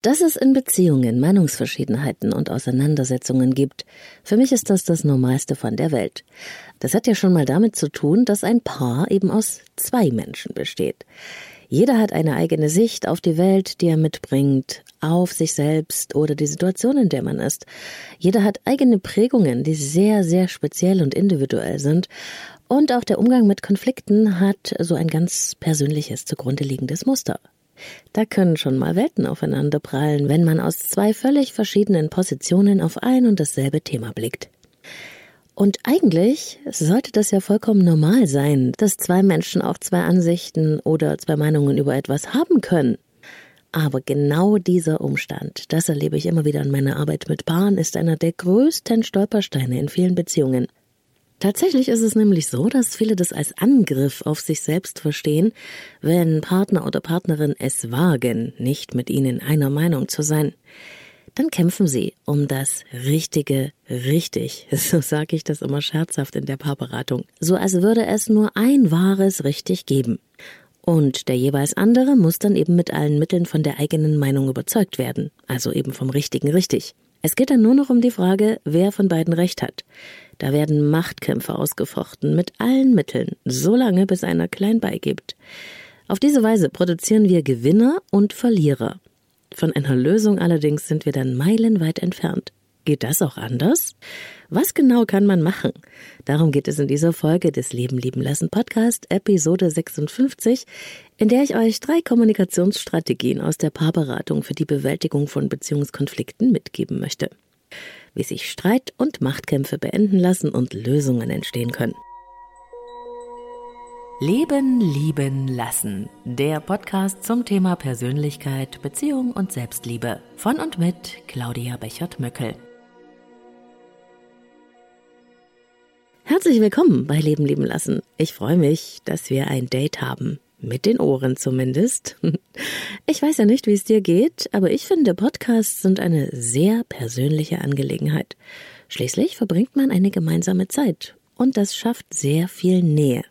Dass es in Beziehungen Meinungsverschiedenheiten und Auseinandersetzungen gibt, für mich ist das das Normalste von der Welt. Das hat ja schon mal damit zu tun, dass ein Paar eben aus zwei Menschen besteht. Jeder hat eine eigene Sicht auf die Welt, die er mitbringt, auf sich selbst oder die Situation, in der man ist. Jeder hat eigene Prägungen, die sehr, sehr speziell und individuell sind. Und auch der Umgang mit Konflikten hat so ein ganz persönliches zugrunde liegendes Muster. Da können schon mal Welten aufeinander prallen, wenn man aus zwei völlig verschiedenen Positionen auf ein und dasselbe Thema blickt. Und eigentlich sollte das ja vollkommen normal sein, dass zwei Menschen auch zwei Ansichten oder zwei Meinungen über etwas haben können. Aber genau dieser Umstand, das erlebe ich immer wieder in meiner Arbeit mit Paaren, ist einer der größten Stolpersteine in vielen Beziehungen. Tatsächlich ist es nämlich so, dass viele das als Angriff auf sich selbst verstehen, wenn Partner oder Partnerin es wagen, nicht mit ihnen einer Meinung zu sein. Dann kämpfen sie um das Richtige richtig. So sage ich das immer scherzhaft in der Paarberatung. So als würde es nur ein wahres Richtig geben. Und der jeweils andere muss dann eben mit allen Mitteln von der eigenen Meinung überzeugt werden, also eben vom Richtigen richtig. Es geht dann nur noch um die Frage, wer von beiden Recht hat. Da werden Machtkämpfe ausgefochten mit allen Mitteln, so lange bis einer klein beigibt. Auf diese Weise produzieren wir Gewinner und Verlierer. Von einer Lösung allerdings sind wir dann meilenweit entfernt. Geht das auch anders? Was genau kann man machen? Darum geht es in dieser Folge des Leben lieben lassen Podcast, Episode 56, in der ich euch drei Kommunikationsstrategien aus der Paarberatung für die Bewältigung von Beziehungskonflikten mitgeben möchte wie sich Streit und Machtkämpfe beenden lassen und Lösungen entstehen können. Leben, lieben, lassen. Der Podcast zum Thema Persönlichkeit, Beziehung und Selbstliebe. Von und mit Claudia Bechert-Möckel. Herzlich willkommen bei Leben, lieben, lassen. Ich freue mich, dass wir ein Date haben. Mit den Ohren zumindest. Ich weiß ja nicht, wie es dir geht, aber ich finde, Podcasts sind eine sehr persönliche Angelegenheit. Schließlich verbringt man eine gemeinsame Zeit und das schafft sehr viel Nähe.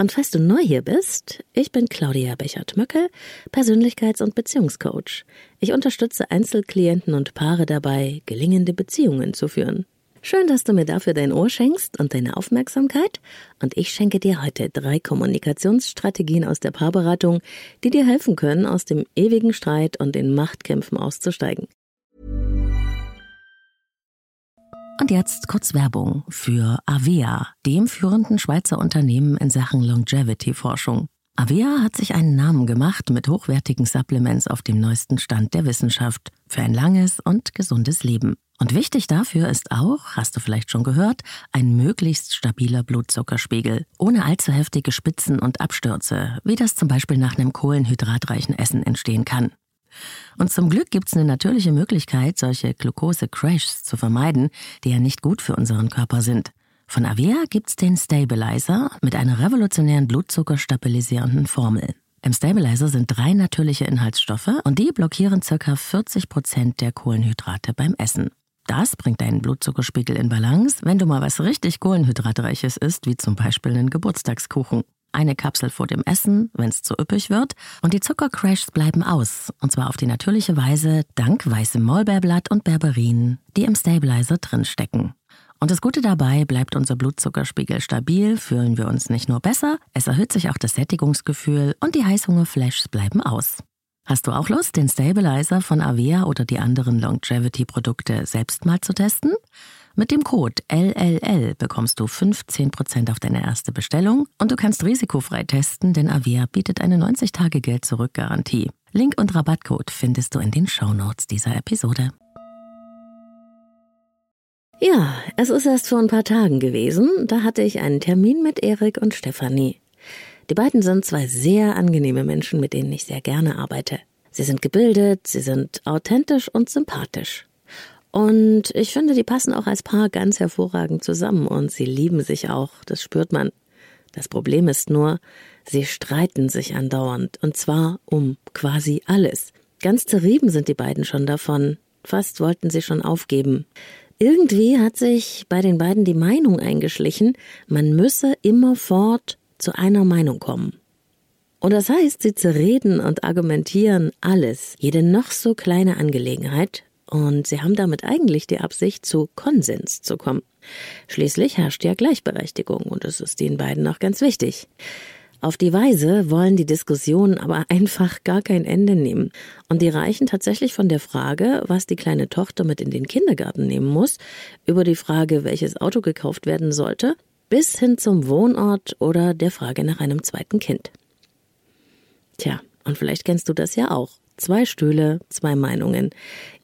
Und falls du neu hier bist, ich bin Claudia Bechert-Möckel, Persönlichkeits- und Beziehungscoach. Ich unterstütze Einzelklienten und Paare dabei, gelingende Beziehungen zu führen. Schön, dass du mir dafür dein Ohr schenkst und deine Aufmerksamkeit. Und ich schenke dir heute drei Kommunikationsstrategien aus der Paarberatung, die dir helfen können, aus dem ewigen Streit und den Machtkämpfen auszusteigen. Und jetzt kurz Werbung für Avea, dem führenden Schweizer Unternehmen in Sachen Longevity-Forschung. Avea hat sich einen Namen gemacht mit hochwertigen Supplements auf dem neuesten Stand der Wissenschaft für ein langes und gesundes Leben. Und wichtig dafür ist auch, hast du vielleicht schon gehört, ein möglichst stabiler Blutzuckerspiegel, ohne allzu heftige Spitzen und Abstürze, wie das zum Beispiel nach einem kohlenhydratreichen Essen entstehen kann. Und zum Glück gibt es eine natürliche Möglichkeit, solche Glucose-Crashs zu vermeiden, die ja nicht gut für unseren Körper sind. Von Avea gibt's den Stabilizer mit einer revolutionären blutzuckerstabilisierenden Formel. Im Stabilizer sind drei natürliche Inhaltsstoffe und die blockieren ca. 40 Prozent der Kohlenhydrate beim Essen. Das bringt deinen Blutzuckerspiegel in Balance, wenn du mal was richtig Kohlenhydratreiches isst, wie zum Beispiel einen Geburtstagskuchen. Eine Kapsel vor dem Essen, wenn es zu üppig wird, und die Zuckercrashs bleiben aus, und zwar auf die natürliche Weise dank weißem Maulbeerblatt und Berberin, die im Stabilizer drinstecken. Und das Gute dabei, bleibt unser Blutzuckerspiegel stabil, fühlen wir uns nicht nur besser, es erhöht sich auch das Sättigungsgefühl und die Heißhungerflashs bleiben aus. Hast du auch Lust, den Stabilizer von Avea oder die anderen Longevity-Produkte selbst mal zu testen? Mit dem Code LLL bekommst du 15% auf deine erste Bestellung und du kannst risikofrei testen, denn Avea bietet eine 90-Tage-Geld-Zurück-Garantie. Link und Rabattcode findest du in den Shownotes dieser Episode. Ja, es ist erst vor ein paar Tagen gewesen, da hatte ich einen Termin mit Erik und Stefanie. Die beiden sind zwei sehr angenehme Menschen, mit denen ich sehr gerne arbeite. Sie sind gebildet, sie sind authentisch und sympathisch. Und ich finde, die passen auch als Paar ganz hervorragend zusammen und sie lieben sich auch, das spürt man. Das Problem ist nur, sie streiten sich andauernd und zwar um quasi alles. Ganz zerrieben sind die beiden schon davon. Fast wollten sie schon aufgeben. Irgendwie hat sich bei den beiden die Meinung eingeschlichen, man müsse immerfort zu einer Meinung kommen. Und das heißt, sie zerreden und argumentieren alles, jede noch so kleine Angelegenheit, und sie haben damit eigentlich die Absicht, zu Konsens zu kommen. Schließlich herrscht ja Gleichberechtigung, und es ist den beiden auch ganz wichtig. Auf die Weise wollen die Diskussionen aber einfach gar kein Ende nehmen. Und die reichen tatsächlich von der Frage, was die kleine Tochter mit in den Kindergarten nehmen muss, über die Frage, welches Auto gekauft werden sollte, bis hin zum Wohnort oder der Frage nach einem zweiten Kind. Tja, und vielleicht kennst du das ja auch. Zwei Stühle, zwei Meinungen.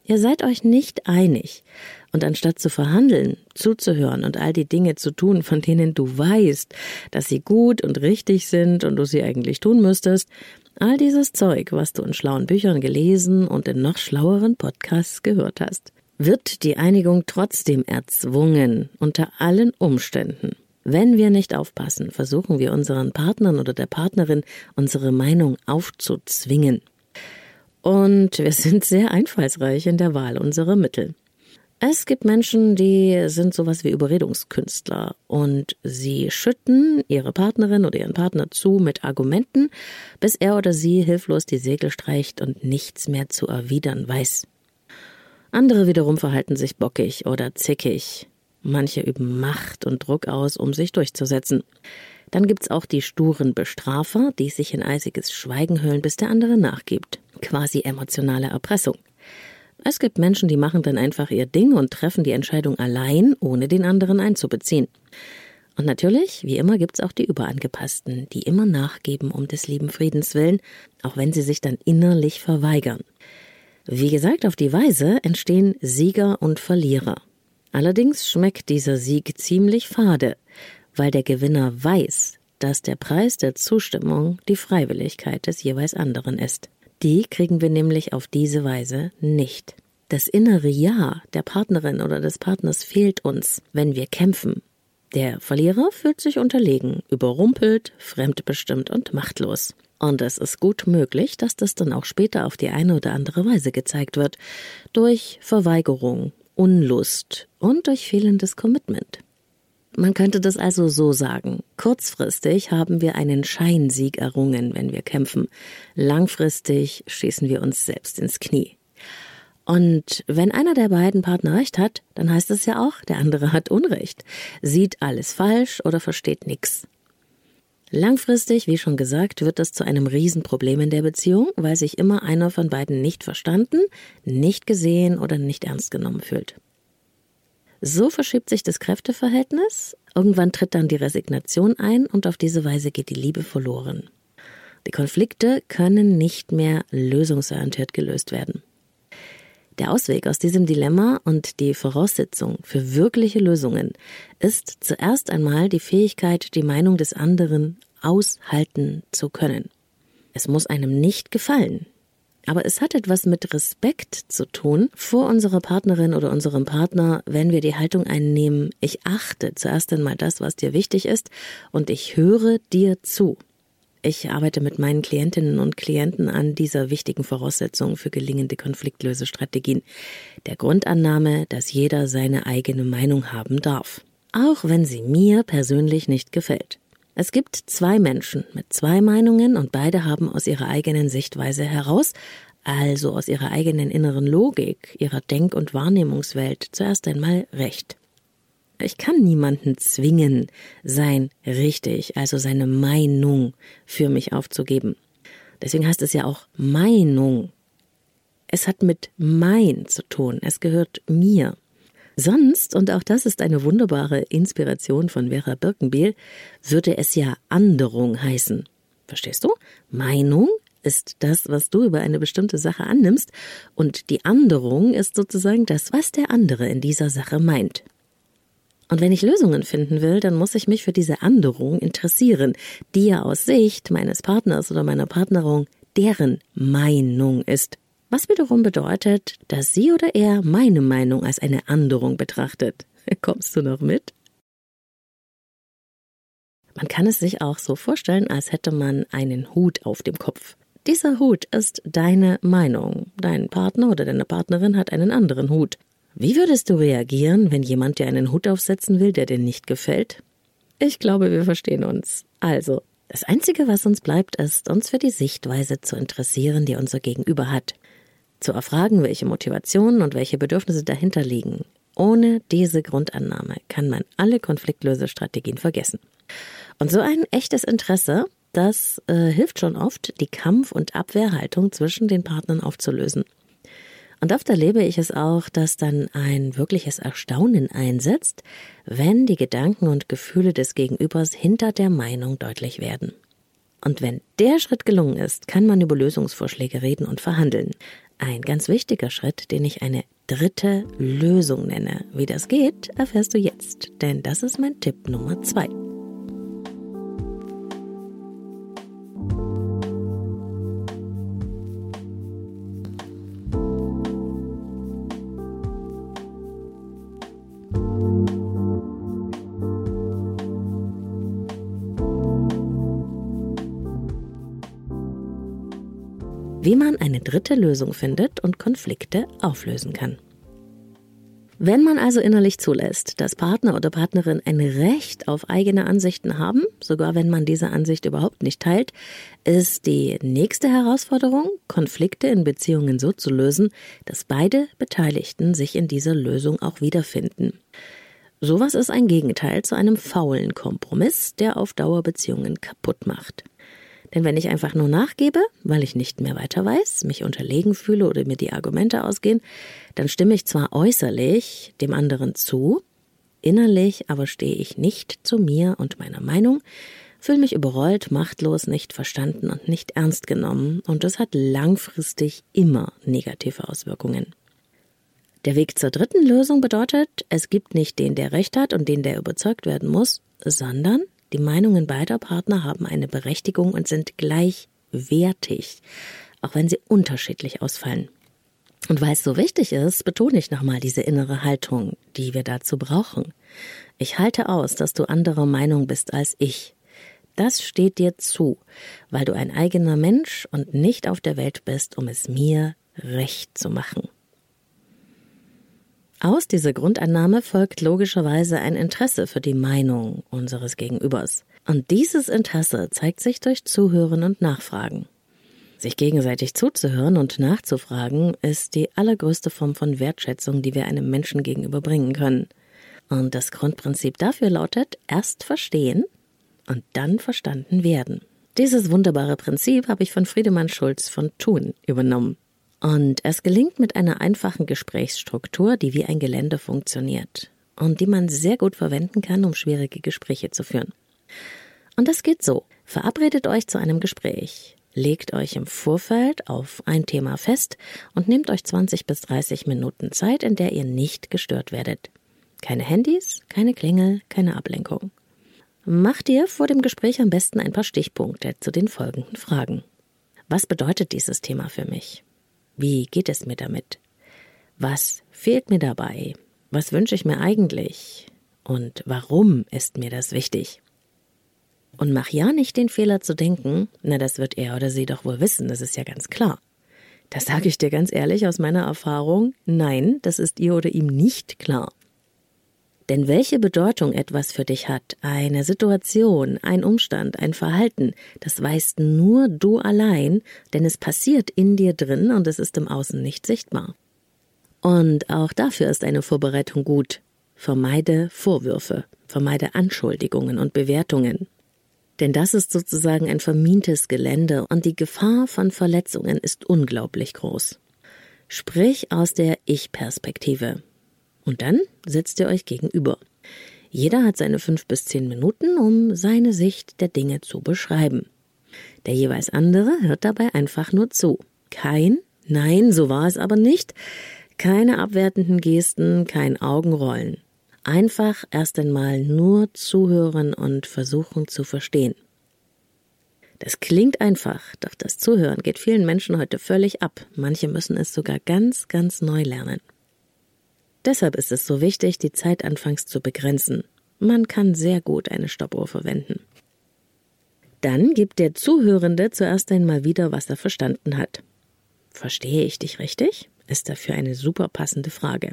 Ihr seid euch nicht einig. Und anstatt zu verhandeln, zuzuhören und all die Dinge zu tun, von denen du weißt, dass sie gut und richtig sind und du sie eigentlich tun müsstest, all dieses Zeug, was du in schlauen Büchern gelesen und in noch schlaueren Podcasts gehört hast, wird die Einigung trotzdem erzwungen, unter allen Umständen. Wenn wir nicht aufpassen, versuchen wir unseren Partnern oder der Partnerin unsere Meinung aufzuzwingen. Und wir sind sehr einfallsreich in der Wahl unserer Mittel. Es gibt Menschen, die sind sowas wie Überredungskünstler und sie schütten ihre Partnerin oder ihren Partner zu mit Argumenten, bis er oder sie hilflos die Segel streicht und nichts mehr zu erwidern weiß. Andere wiederum verhalten sich bockig oder zickig. Manche üben Macht und Druck aus, um sich durchzusetzen. Dann gibt's auch die sturen Bestrafer, die sich in eisiges Schweigen hüllen, bis der andere nachgibt. Quasi emotionale Erpressung. Es gibt Menschen, die machen dann einfach ihr Ding und treffen die Entscheidung allein, ohne den anderen einzubeziehen. Und natürlich, wie immer, gibt's auch die Überangepassten, die immer nachgeben um des lieben Friedens willen, auch wenn sie sich dann innerlich verweigern. Wie gesagt, auf die Weise entstehen Sieger und Verlierer. Allerdings schmeckt dieser Sieg ziemlich fade, weil der Gewinner weiß, dass der Preis der Zustimmung die Freiwilligkeit des jeweils anderen ist. Die kriegen wir nämlich auf diese Weise nicht. Das innere Ja der Partnerin oder des Partners fehlt uns, wenn wir kämpfen. Der Verlierer fühlt sich unterlegen, überrumpelt, fremdbestimmt und machtlos. Und es ist gut möglich, dass das dann auch später auf die eine oder andere Weise gezeigt wird. Durch Verweigerung, Unlust und durch fehlendes Commitment. Man könnte das also so sagen. Kurzfristig haben wir einen Scheinsieg errungen, wenn wir kämpfen. Langfristig schießen wir uns selbst ins Knie. Und wenn einer der beiden Partner recht hat, dann heißt es ja auch, der andere hat Unrecht, sieht alles falsch oder versteht nichts. Langfristig, wie schon gesagt, wird das zu einem Riesenproblem in der Beziehung, weil sich immer einer von beiden nicht verstanden, nicht gesehen oder nicht ernst genommen fühlt. So verschiebt sich das Kräfteverhältnis, irgendwann tritt dann die Resignation ein und auf diese Weise geht die Liebe verloren. Die Konflikte können nicht mehr lösungsorientiert gelöst werden. Der Ausweg aus diesem Dilemma und die Voraussetzung für wirkliche Lösungen ist zuerst einmal die Fähigkeit, die Meinung des anderen aushalten zu können. Es muss einem nicht gefallen, aber es hat etwas mit Respekt zu tun vor unserer Partnerin oder unserem Partner, wenn wir die Haltung einnehmen, ich achte zuerst einmal das, was dir wichtig ist, und ich höre dir zu. Ich arbeite mit meinen Klientinnen und Klienten an dieser wichtigen Voraussetzung für gelingende Konfliktlösestrategien. Der Grundannahme, dass jeder seine eigene Meinung haben darf. Auch wenn sie mir persönlich nicht gefällt. Es gibt zwei Menschen mit zwei Meinungen und beide haben aus ihrer eigenen Sichtweise heraus, also aus ihrer eigenen inneren Logik, ihrer Denk- und Wahrnehmungswelt zuerst einmal recht. Ich kann niemanden zwingen, sein richtig, also seine Meinung für mich aufzugeben. Deswegen heißt es ja auch Meinung. Es hat mit mein zu tun. Es gehört mir. Sonst, und auch das ist eine wunderbare Inspiration von Vera Birkenbiel, würde es ja Anderung heißen. Verstehst du? Meinung ist das, was du über eine bestimmte Sache annimmst, und die Anderung ist sozusagen das, was der andere in dieser Sache meint. Und wenn ich Lösungen finden will, dann muss ich mich für diese Anderung interessieren, die ja aus Sicht meines Partners oder meiner Partnerin deren Meinung ist was wiederum bedeutet, dass sie oder er meine Meinung als eine Anderung betrachtet. Kommst du noch mit? Man kann es sich auch so vorstellen, als hätte man einen Hut auf dem Kopf. Dieser Hut ist deine Meinung. Dein Partner oder deine Partnerin hat einen anderen Hut. Wie würdest du reagieren, wenn jemand dir einen Hut aufsetzen will, der dir nicht gefällt? Ich glaube, wir verstehen uns. Also, Das Einzige, was uns bleibt, ist, uns für die Sichtweise zu interessieren, die unser Gegenüber hat. Zu erfragen, welche Motivationen und welche Bedürfnisse dahinter liegen. Ohne diese Grundannahme kann man alle Konfliktlösestrategien vergessen. Und so ein echtes Interesse, das äh, hilft schon oft, die Kampf- und Abwehrhaltung zwischen den Partnern aufzulösen. Und oft erlebe ich es auch, dass dann ein wirkliches Erstaunen einsetzt, wenn die Gedanken und Gefühle des Gegenübers hinter der Meinung deutlich werden. Und wenn der Schritt gelungen ist, kann man über Lösungsvorschläge reden und verhandeln. Ein ganz wichtiger Schritt, den ich eine dritte Lösung nenne. Wie das geht, erfährst du jetzt, denn das ist mein Tipp Nummer zwei. Dritte Lösung findet und Konflikte auflösen kann. Wenn man also innerlich zulässt, dass Partner oder Partnerin ein Recht auf eigene Ansichten haben, sogar wenn man diese Ansicht überhaupt nicht teilt, ist die nächste Herausforderung, Konflikte in Beziehungen so zu lösen, dass beide Beteiligten sich in dieser Lösung auch wiederfinden. Sowas ist ein Gegenteil zu einem faulen Kompromiss, der auf Dauer Beziehungen kaputt macht. Denn wenn ich einfach nur nachgebe, weil ich nicht mehr weiter weiß, mich unterlegen fühle oder mir die Argumente ausgehen, dann stimme ich zwar äußerlich dem anderen zu, innerlich aber stehe ich nicht zu mir und meiner Meinung, fühle mich überrollt, machtlos, nicht verstanden und nicht ernst genommen, und das hat langfristig immer negative Auswirkungen. Der Weg zur dritten Lösung bedeutet, es gibt nicht den, der Recht hat und den, der überzeugt werden muss, sondern die Meinungen beider Partner haben eine Berechtigung und sind gleichwertig, auch wenn sie unterschiedlich ausfallen. Und weil es so wichtig ist, betone ich nochmal diese innere Haltung, die wir dazu brauchen. Ich halte aus, dass du anderer Meinung bist als ich. Das steht dir zu, weil du ein eigener Mensch und nicht auf der Welt bist, um es mir recht zu machen. Aus dieser Grundannahme folgt logischerweise ein Interesse für die Meinung unseres Gegenübers. Und dieses Interesse zeigt sich durch Zuhören und Nachfragen. Sich gegenseitig zuzuhören und nachzufragen ist die allergrößte Form von Wertschätzung, die wir einem Menschen gegenüber bringen können. Und das Grundprinzip dafür lautet erst verstehen und dann verstanden werden. Dieses wunderbare Prinzip habe ich von Friedemann Schulz von Thun übernommen. Und es gelingt mit einer einfachen Gesprächsstruktur, die wie ein Gelände funktioniert und die man sehr gut verwenden kann, um schwierige Gespräche zu führen. Und das geht so. Verabredet euch zu einem Gespräch, legt euch im Vorfeld auf ein Thema fest und nehmt euch 20 bis 30 Minuten Zeit, in der ihr nicht gestört werdet. Keine Handys, keine Klingel, keine Ablenkung. Macht ihr vor dem Gespräch am besten ein paar Stichpunkte zu den folgenden Fragen. Was bedeutet dieses Thema für mich? Wie geht es mir damit? Was fehlt mir dabei? Was wünsche ich mir eigentlich? Und warum ist mir das wichtig? Und mach ja nicht den Fehler zu denken, na, das wird er oder sie doch wohl wissen, das ist ja ganz klar. Das sage ich dir ganz ehrlich aus meiner Erfahrung. Nein, das ist ihr oder ihm nicht klar. Denn welche Bedeutung etwas für dich hat, eine Situation, ein Umstand, ein Verhalten, das weißt nur du allein, denn es passiert in dir drin und es ist im Außen nicht sichtbar. Und auch dafür ist eine Vorbereitung gut. Vermeide Vorwürfe, vermeide Anschuldigungen und Bewertungen. Denn das ist sozusagen ein vermintes Gelände und die Gefahr von Verletzungen ist unglaublich groß. Sprich aus der Ich-Perspektive. Und dann setzt ihr euch gegenüber. Jeder hat seine fünf bis zehn Minuten, um seine Sicht der Dinge zu beschreiben. Der jeweils andere hört dabei einfach nur zu. Kein Nein, so war es aber nicht. Keine abwertenden Gesten, kein Augenrollen. Einfach erst einmal nur zuhören und versuchen zu verstehen. Das klingt einfach, doch das Zuhören geht vielen Menschen heute völlig ab. Manche müssen es sogar ganz, ganz neu lernen. Deshalb ist es so wichtig, die Zeit anfangs zu begrenzen. Man kann sehr gut eine Stoppuhr verwenden. Dann gibt der Zuhörende zuerst einmal wieder, was er verstanden hat. Verstehe ich dich richtig? Ist dafür eine super passende Frage.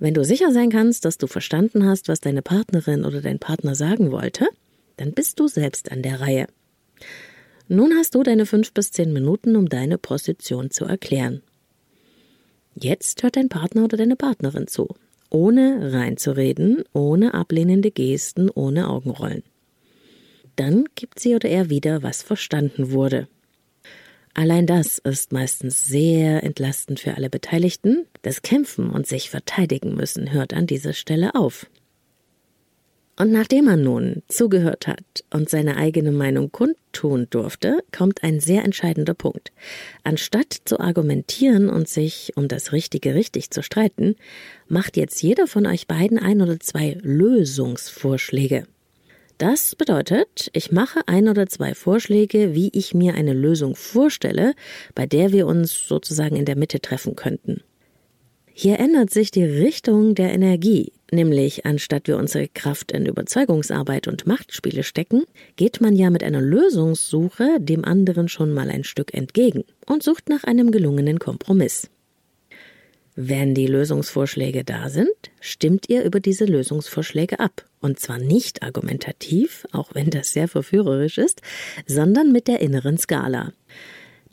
Wenn du sicher sein kannst, dass du verstanden hast, was deine Partnerin oder dein Partner sagen wollte, Dann bist du selbst an der Reihe. Nun hast du deine fünf bis zehn Minuten, um deine Position zu erklären. Jetzt hört dein Partner oder deine Partnerin zu, ohne reinzureden, ohne ablehnende Gesten, ohne Augenrollen. Dann gibt sie oder er wieder, was verstanden wurde. Allein das ist meistens sehr entlastend für alle Beteiligten. Das Kämpfen und sich verteidigen müssen hört an dieser Stelle auf. Und nachdem man nun zugehört hat und seine eigene Meinung kundtun durfte, kommt ein sehr entscheidender Punkt. Anstatt zu argumentieren und sich um das Richtige richtig zu streiten, macht jetzt jeder von euch beiden ein oder zwei Lösungsvorschläge. Das bedeutet, ich mache ein oder zwei Vorschläge, wie ich mir eine Lösung vorstelle, bei der wir uns sozusagen in der Mitte treffen könnten. Hier ändert sich die Richtung der Energie, nämlich anstatt wir unsere Kraft in Überzeugungsarbeit und Machtspiele stecken, geht man ja mit einer Lösungssuche dem anderen schon mal ein Stück entgegen und sucht nach einem gelungenen Kompromiss. Wenn die Lösungsvorschläge da sind, stimmt ihr über diese Lösungsvorschläge ab. Und zwar nicht argumentativ, auch wenn das sehr verführerisch ist, sondern mit der inneren Skala.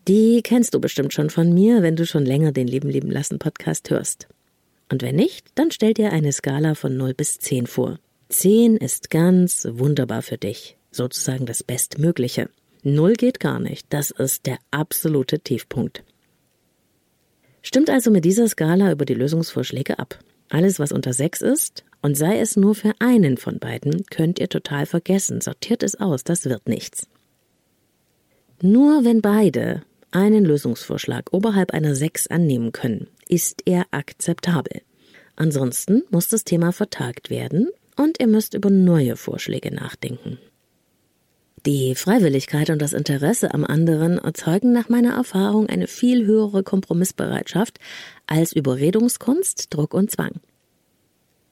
Die kennst du bestimmt schon von mir, wenn du schon länger den Leben leben lassen Podcast hörst. Und wenn nicht, dann stell dir eine Skala von 0 bis 10 vor. 10 ist ganz wunderbar für dich, sozusagen das Bestmögliche. 0 geht gar nicht, das ist der absolute Tiefpunkt. Stimmt also mit dieser Skala über die Lösungsvorschläge ab. Alles, was unter 6 ist, und sei es nur für einen von beiden, könnt ihr total vergessen. Sortiert es aus, das wird nichts. Nur wenn beide einen Lösungsvorschlag oberhalb einer 6 annehmen können, ist er akzeptabel. Ansonsten muss das Thema vertagt werden und ihr müsst über neue Vorschläge nachdenken. Die Freiwilligkeit und das Interesse am anderen erzeugen nach meiner Erfahrung eine viel höhere Kompromissbereitschaft als Überredungskunst, Druck und Zwang.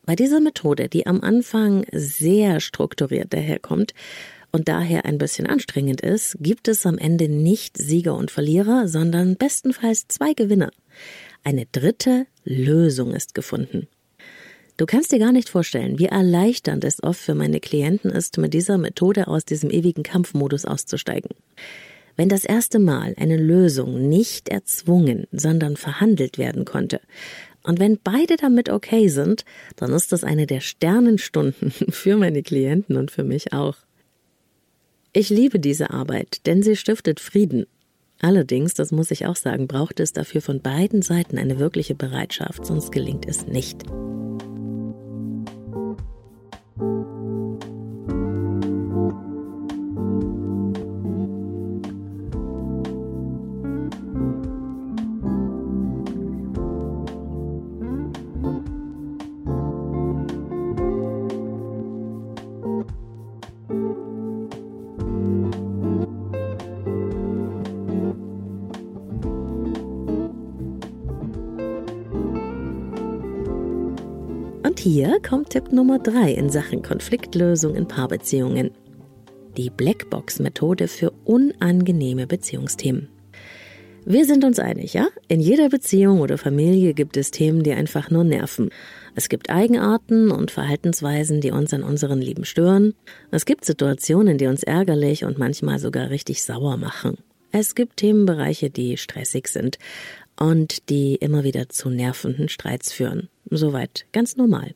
Bei dieser Methode, die am Anfang sehr strukturiert daherkommt und daher ein bisschen anstrengend ist, gibt es am Ende nicht Sieger und Verlierer, sondern bestenfalls zwei Gewinner. Eine dritte Lösung ist gefunden. Du kannst dir gar nicht vorstellen, wie erleichternd es oft für meine Klienten ist, mit dieser Methode aus diesem ewigen Kampfmodus auszusteigen. Wenn das erste Mal eine Lösung nicht erzwungen, sondern verhandelt werden konnte, und wenn beide damit okay sind, dann ist das eine der Sternenstunden für meine Klienten und für mich auch. Ich liebe diese Arbeit, denn sie stiftet Frieden. Allerdings, das muss ich auch sagen, braucht es dafür von beiden Seiten eine wirkliche Bereitschaft, sonst gelingt es nicht. Hier kommt Tipp Nummer drei in Sachen Konfliktlösung in Paarbeziehungen. Die Blackbox-Methode für unangenehme Beziehungsthemen. Wir sind uns einig, ja? In jeder Beziehung oder Familie gibt es Themen, die einfach nur nerven. Es gibt Eigenarten und Verhaltensweisen, die uns an unseren Lieben stören. Es gibt Situationen, die uns ärgerlich und manchmal sogar richtig sauer machen. Es gibt Themenbereiche, die stressig sind und die immer wieder zu nervenden Streits führen. Soweit ganz normal.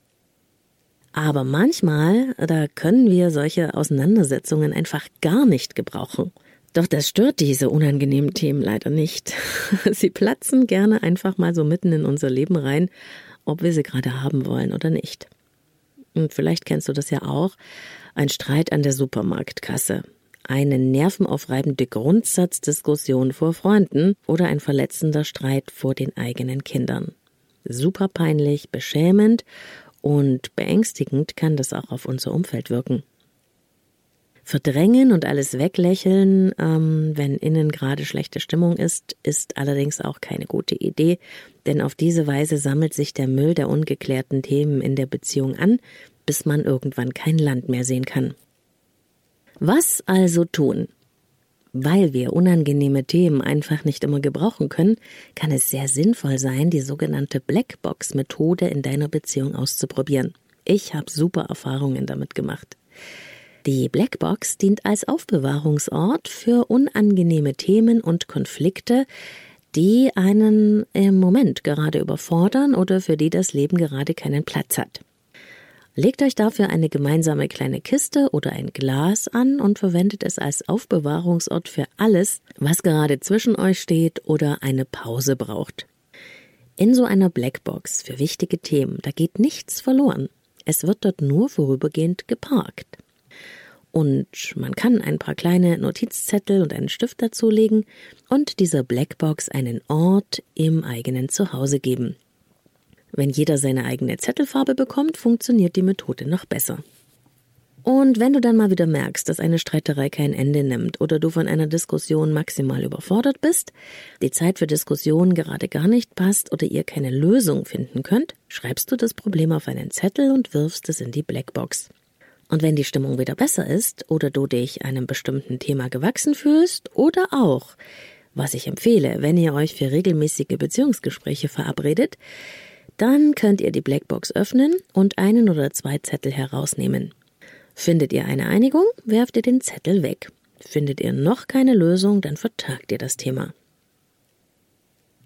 Aber manchmal, da können wir solche Auseinandersetzungen einfach gar nicht gebrauchen. Doch das stört diese unangenehmen Themen leider nicht. Sie platzen gerne einfach mal so mitten in unser Leben rein, ob wir sie gerade haben wollen oder nicht. Und vielleicht kennst du das ja auch. Ein Streit an der Supermarktkasse eine nervenaufreibende Grundsatzdiskussion vor Freunden oder ein verletzender Streit vor den eigenen Kindern. Super peinlich, beschämend und beängstigend kann das auch auf unser Umfeld wirken. Verdrängen und alles weglächeln, ähm, wenn innen gerade schlechte Stimmung ist, ist allerdings auch keine gute Idee, denn auf diese Weise sammelt sich der Müll der ungeklärten Themen in der Beziehung an, bis man irgendwann kein Land mehr sehen kann. Was also tun? Weil wir unangenehme Themen einfach nicht immer gebrauchen können, kann es sehr sinnvoll sein, die sogenannte Blackbox-Methode in deiner Beziehung auszuprobieren. Ich habe super Erfahrungen damit gemacht. Die Blackbox dient als Aufbewahrungsort für unangenehme Themen und Konflikte, die einen im Moment gerade überfordern oder für die das Leben gerade keinen Platz hat. Legt euch dafür eine gemeinsame kleine Kiste oder ein Glas an und verwendet es als Aufbewahrungsort für alles, was gerade zwischen euch steht oder eine Pause braucht. In so einer Blackbox für wichtige Themen, da geht nichts verloren. Es wird dort nur vorübergehend geparkt. Und man kann ein paar kleine Notizzettel und einen Stift dazulegen und dieser Blackbox einen Ort im eigenen Zuhause geben. Wenn jeder seine eigene Zettelfarbe bekommt, funktioniert die Methode noch besser. Und wenn du dann mal wieder merkst, dass eine Streiterei kein Ende nimmt oder du von einer Diskussion maximal überfordert bist, die Zeit für Diskussionen gerade gar nicht passt oder ihr keine Lösung finden könnt, schreibst du das Problem auf einen Zettel und wirfst es in die Blackbox. Und wenn die Stimmung wieder besser ist oder du dich einem bestimmten Thema gewachsen fühlst oder auch, was ich empfehle, wenn ihr euch für regelmäßige Beziehungsgespräche verabredet, dann könnt ihr die Blackbox öffnen und einen oder zwei Zettel herausnehmen. Findet ihr eine Einigung, werft ihr den Zettel weg. Findet ihr noch keine Lösung, dann vertagt ihr das Thema.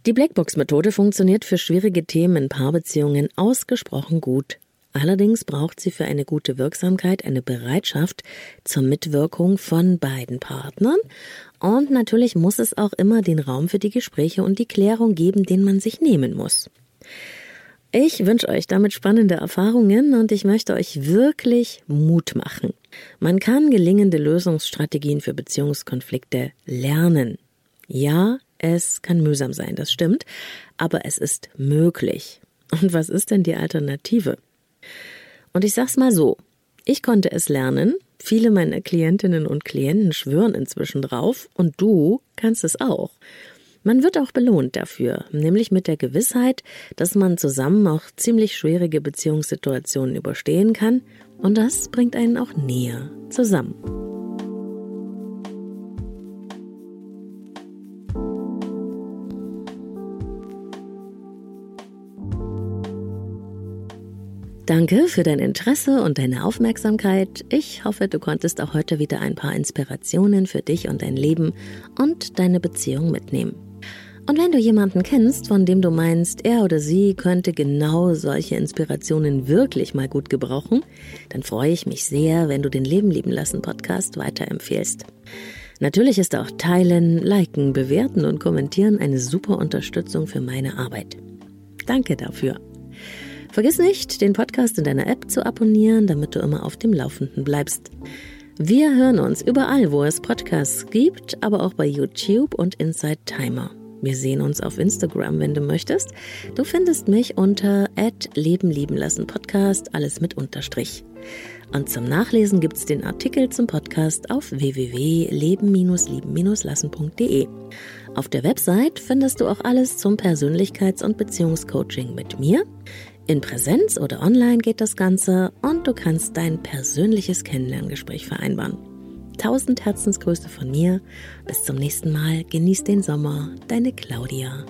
Die Blackbox-Methode funktioniert für schwierige Themen in Paarbeziehungen ausgesprochen gut. Allerdings braucht sie für eine gute Wirksamkeit eine Bereitschaft zur Mitwirkung von beiden Partnern und natürlich muss es auch immer den Raum für die Gespräche und die Klärung geben, den man sich nehmen muss. Ich wünsche euch damit spannende Erfahrungen und ich möchte euch wirklich Mut machen. Man kann gelingende Lösungsstrategien für Beziehungskonflikte lernen. Ja, es kann mühsam sein, das stimmt, aber es ist möglich. Und was ist denn die Alternative? Und ich sag's mal so. Ich konnte es lernen. Viele meiner Klientinnen und Klienten schwören inzwischen drauf und du kannst es auch. Man wird auch belohnt dafür, nämlich mit der Gewissheit, dass man zusammen auch ziemlich schwierige Beziehungssituationen überstehen kann und das bringt einen auch näher zusammen. Danke für dein Interesse und deine Aufmerksamkeit. Ich hoffe, du konntest auch heute wieder ein paar Inspirationen für dich und dein Leben und deine Beziehung mitnehmen. Und wenn du jemanden kennst, von dem du meinst, er oder sie könnte genau solche Inspirationen wirklich mal gut gebrauchen, dann freue ich mich sehr, wenn du den Leben lieben lassen Podcast weiterempfehlst. Natürlich ist auch Teilen, Liken, Bewerten und Kommentieren eine super Unterstützung für meine Arbeit. Danke dafür. Vergiss nicht, den Podcast in deiner App zu abonnieren, damit du immer auf dem Laufenden bleibst. Wir hören uns überall, wo es Podcasts gibt, aber auch bei YouTube und Inside Timer. Wir sehen uns auf Instagram, wenn du möchtest. Du findest mich unter Leben lieben lassen Podcast, alles mit Unterstrich. Und zum Nachlesen gibt's den Artikel zum Podcast auf www.leben-lieben-lassen.de. Auf der Website findest du auch alles zum Persönlichkeits- und Beziehungscoaching mit mir. In Präsenz oder online geht das Ganze und du kannst dein persönliches Kennenlerngespräch vereinbaren. Tausend Herzensgrüße von mir. Bis zum nächsten Mal. Genieß den Sommer. Deine Claudia.